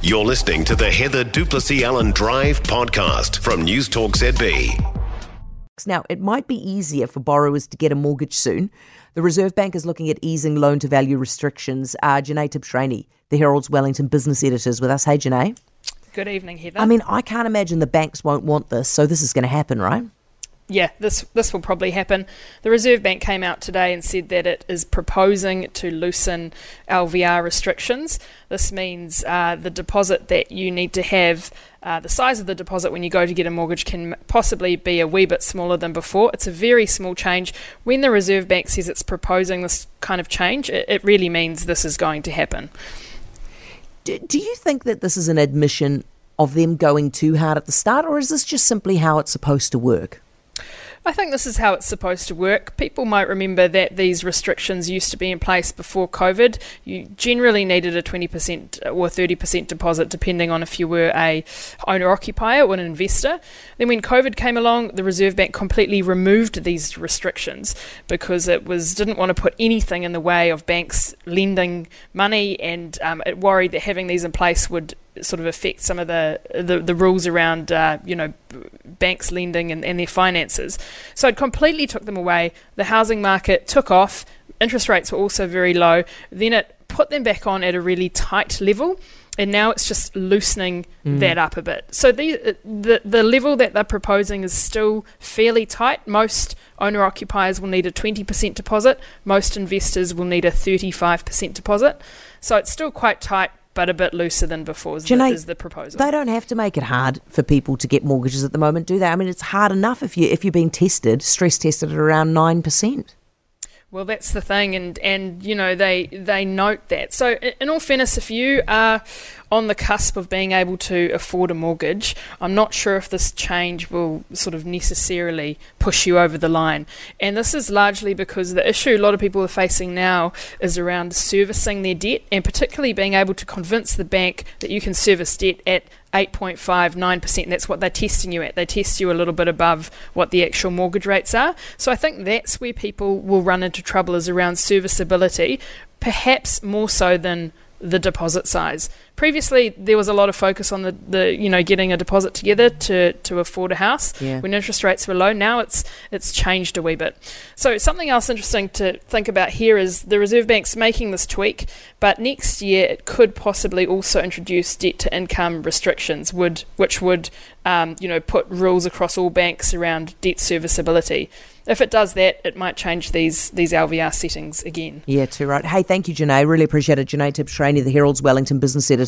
You're listening to the Heather du Plessis-Allen Drive podcast from Newstalk ZB. Now, it might be easier for borrowers to get a mortgage soon. The Reserve Bank is looking at easing loan to value restrictions. Uh, Jenee Tibshraeny, the Herald's Wellington business editor, is with us. Hey, Jenee. Good evening, Heather. I mean, I can't imagine the banks won't want this, so this is going to happen, right? Yeah, this this will probably happen. The Reserve Bank came out today and said that it is proposing to loosen LVR restrictions. This means uh, the deposit that you need to have, uh, the size of the deposit when you go to get a mortgage can possibly be a wee bit smaller than before. It's a very small change. When the Reserve Bank says it's proposing this kind of change, it, it really means this is going to happen. Do, do you think that this is an admission of them going too hard at the start, or is this just simply how it's supposed to work? I think this is how it's supposed to work. People might remember that these restrictions used to be in place before COVID. You generally needed a 20% or 30% deposit, depending on if you were a owner occupier or an investor. Then, when COVID came along, the Reserve Bank completely removed these restrictions because it was didn't want to put anything in the way of banks lending money, and um, it worried that having these in place would sort of affect some of the the, the rules around uh, you know banks lending and, and their finances. So it completely took them away. The housing market took off. Interest rates were also very low. Then it put them back on at a really tight level and now it's just loosening mm. that up a bit. So the, the the level that they're proposing is still fairly tight. Most owner occupiers will need a 20% deposit. Most investors will need a 35% deposit. So it's still quite tight but a bit looser than before is, Jenee, the, is the proposal. They don't have to make it hard for people to get mortgages at the moment, do they? I mean, it's hard enough if you if you're being tested, stress tested at around nine percent. Well, that's the thing, and and you know they they note that. So, in all fairness, if you are on the cusp of being able to afford a mortgage, I'm not sure if this change will sort of necessarily push you over the line. And this is largely because the issue a lot of people are facing now is around servicing their debt, and particularly being able to convince the bank that you can service debt at 8.59%. That's what they're testing you at. They test you a little bit above what the actual mortgage rates are. So I think that's where people will run into trouble is around serviceability, perhaps more so than the deposit size. Previously, there was a lot of focus on the, the you know getting a deposit together to, to afford a house yeah. when interest rates were low. Now it's it's changed a wee bit. So something else interesting to think about here is the Reserve Bank's making this tweak, but next year it could possibly also introduce debt to income restrictions, would which would um, you know put rules across all banks around debt serviceability if it does that, it might change these these LVR settings again. Yeah, too right. Hey, thank you, Jenee. Really appreciate it. Jenee Tibshraeny, the Herald's Wellington business editor.